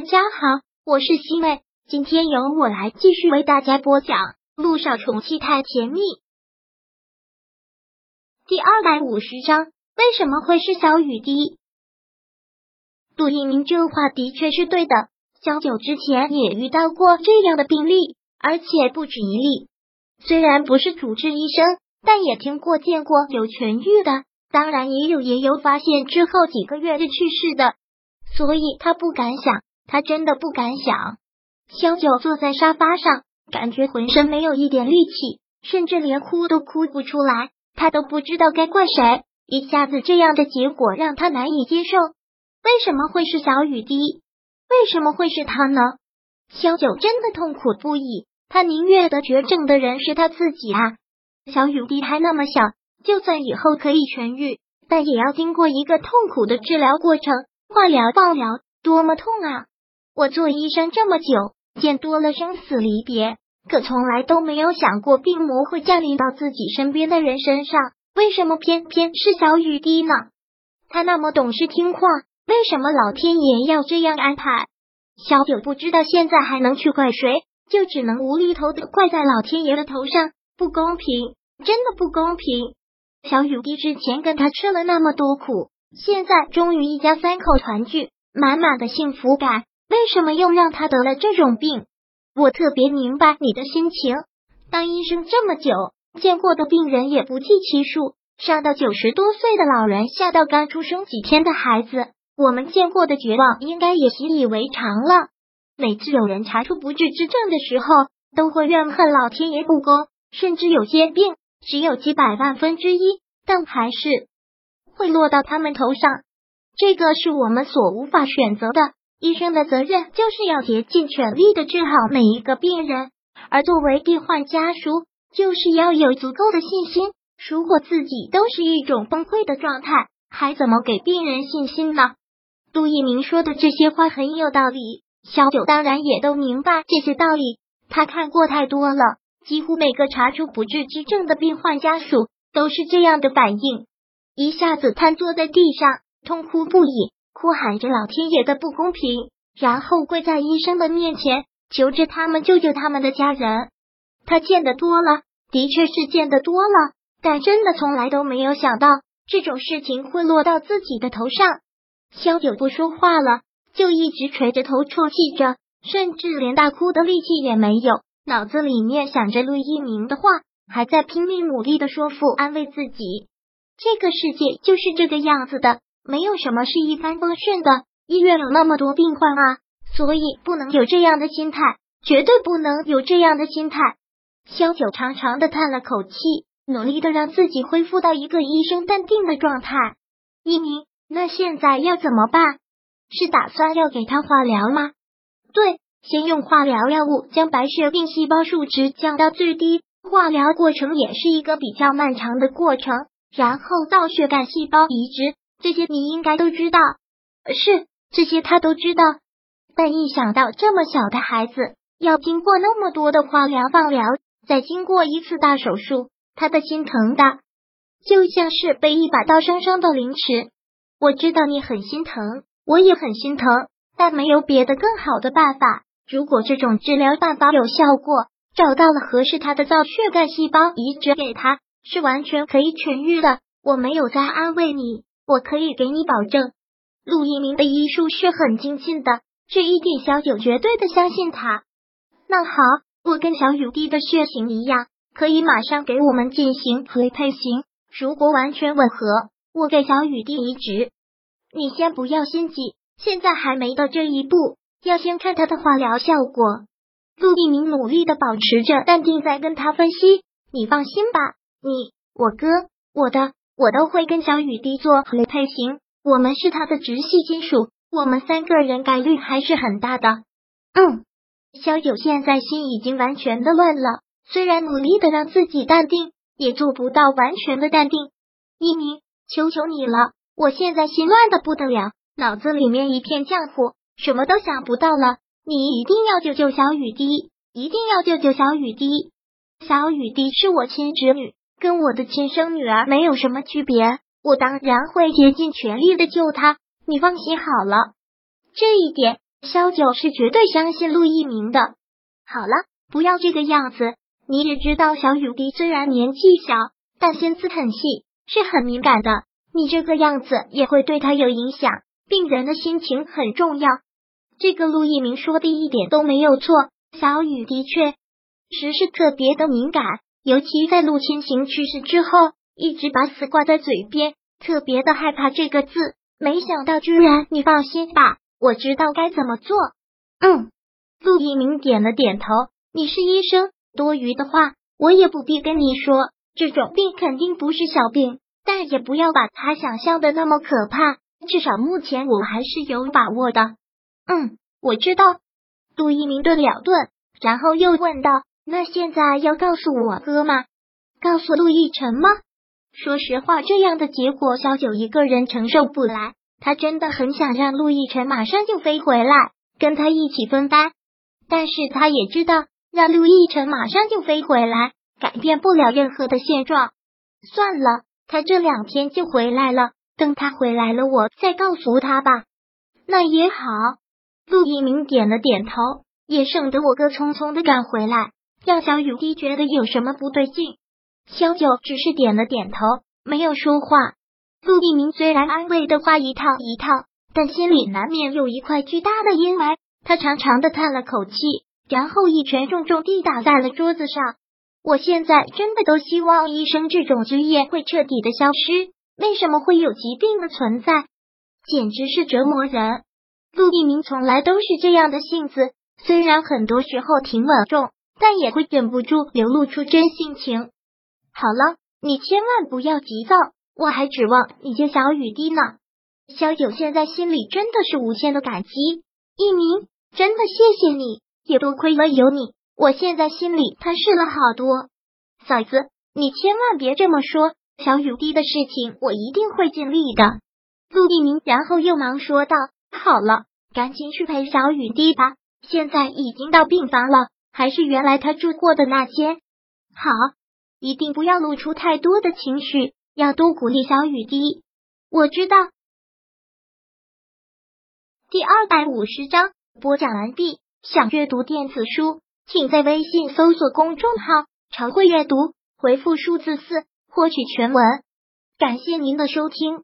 大家好，我是西妹，今天由我来继续为大家播讲《路上宠妻太甜蜜》第二百五十章。为什么会是小雨滴？杜一鸣这话的确是对的。小九之前也遇到过这样的病例，而且不止一例。虽然不是主治医生，但也听过见过有痊愈的，当然也有也有发现之后几个月就去世的。所以他不敢想。他真的不敢想。萧九坐在沙发上，感觉浑身没有一点力气，甚至连哭都哭不出来。他都不知道该怪谁，一下子这样的结果让他难以接受。为什么会是小雨滴？为什么会是他呢？萧九真的痛苦不已。他宁愿得绝症的人是他自己啊！小雨滴还那么小，就算以后可以痊愈，但也要经过一个痛苦的治疗过程，化疗、放疗，多么痛啊！我做医生这么久，见多了生死离别，可从来都没有想过病魔会降临到自己身边的人身上。为什么偏偏是小雨滴呢？他那么懂事听话，为什么老天爷要这样安排？小九不知道现在还能去怪谁，就只能无厘头的怪在老天爷的头上，不公平，真的不公平。小雨滴之前跟他吃了那么多苦，现在终于一家三口团聚，满满的幸福感。为什么又让他得了这种病？我特别明白你的心情。当医生这么久，见过的病人也不计其数，上到九十多岁的老人，下到刚出生几天的孩子，我们见过的绝望应该也习以为常了。每次有人查出不治之症的时候，都会怨恨老天爷不公，甚至有些病只有几百万分之一，但还是会落到他们头上。这个是我们所无法选择的。医生的责任就是要竭尽全力的治好每一个病人，而作为病患家属，就是要有足够的信心。如果自己都是一种崩溃的状态，还怎么给病人信心呢？杜一鸣说的这些话很有道理，小九当然也都明白这些道理。他看过太多了，几乎每个查出不治之症的病患家属都是这样的反应，一下子瘫坐在地上，痛哭不已。哭喊着老天爷的不公平，然后跪在医生的面前，求着他们救救他们的家人。他见得多了，的确是见得多了，但真的从来都没有想到这种事情会落到自己的头上。萧九不说话了，就一直垂着头啜泣着，甚至连大哭的力气也没有，脑子里面想着陆一鸣的话，还在拼命努力的说服安慰自己。这个世界就是这个样子的。没有什么是一帆风顺的，医院有那么多病患啊，所以不能有这样的心态，绝对不能有这样的心态。萧九长长的叹了口气，努力的让自己恢复到一个医生淡定的状态。一鸣，那现在要怎么办？是打算要给他化疗吗？对，先用化疗药物将白血病细胞数值降到最低，化疗过程也是一个比较漫长的过程，然后造血干细胞移植。这些你应该都知道，是这些他都知道。但一想到这么小的孩子要经过那么多的化疗、放疗，再经过一次大手术，他的心疼的就像是被一把刀生生的凌迟。我知道你很心疼，我也很心疼，但没有别的更好的办法。如果这种治疗办法有效果，找到了合适他的造血干细胞移植给他，是完全可以痊愈的。我没有在安慰你。我可以给你保证，陆一鸣的医术是很精进的，这一点小九绝对的相信他。那好，我跟小雨滴的血型一样，可以马上给我们进行配配型。如果完全吻合，我给小雨滴移植。你先不要心急，现在还没到这一步，要先看他的化疗效果。陆一鸣努力的保持着淡定，在跟他分析。你放心吧，你、我哥、我的。我都会跟小雨滴做配配型，我们是他的直系亲属，我们三个人概率还是很大的。嗯，小九现在心已经完全的乱了，虽然努力的让自己淡定，也做不到完全的淡定。一鸣，求求你了，我现在心乱的不得了，脑子里面一片浆糊，什么都想不到了。你一定要救救小雨滴，一定要救救小雨滴。小雨滴是我亲侄女。跟我的亲生女儿没有什么区别，我当然会竭尽全力的救她。你放心好了，这一点萧九是绝对相信陆一鸣的。好了，不要这个样子。你也知道，小雨滴虽然年纪小，但心思很细，是很敏感的。你这个样子也会对他有影响。病人的心情很重要。这个陆一鸣说的一点都没有错。小雨的确实是特别的敏感，尤其在陆千行去世之后，一直把死挂在嘴边，特别的害怕这个字。没想到居然你放心吧，我知道该怎么做。嗯，陆一鸣点了点头。你是医生，多余的话我也不必跟你说。这种病肯定不是小病，但也不要把它想象的那么可怕。至少目前我还是有把握的。嗯，我知道。陆一鸣顿了顿，然后又问道：“那现在要告诉我哥吗？告诉陆亦辰吗？”说实话，这样的结果小九一个人承受不来。他真的很想让陆亦辰马上就飞回来，跟他一起分担。但是他也知道，让陆亦辰马上就飞回来，改变不了任何的现状。算了，他这两天就回来了。等他回来了，我再告诉他吧。那也好。陆一鸣点了点头，也省得我哥匆匆的赶回来，让小雨滴觉得有什么不对劲。萧九只是点了点头，没有说话。陆一鸣虽然安慰的话一套一套，但心里难免有一块巨大的阴霾。他长长的叹了口气，然后一拳重重地打在了桌子上。我现在真的都希望医生这种职业会彻底的消失。为什么会有疾病的存在？简直是折磨人。陆一鸣从来都是这样的性子，虽然很多时候挺稳重，但也会忍不住流露出真性情。好了，你千万不要急躁，我还指望你接小雨滴呢。小九现在心里真的是无限的感激，一鸣，真的谢谢你，也多亏了有你，我现在心里踏实了好多。嫂子，你千万别这么说。小雨滴的事情，我一定会尽力的。陆一鸣，然后又忙说道：“好了，赶紧去陪小雨滴吧。现在已经到病房了，还是原来他住过的那间。好，一定不要露出太多的情绪，要多鼓励小雨滴。我知道。”第二百五十章播讲完毕。想阅读电子书，请在微信搜索公众号“常会阅读”，回复数字四。获取全文，感谢您的收听。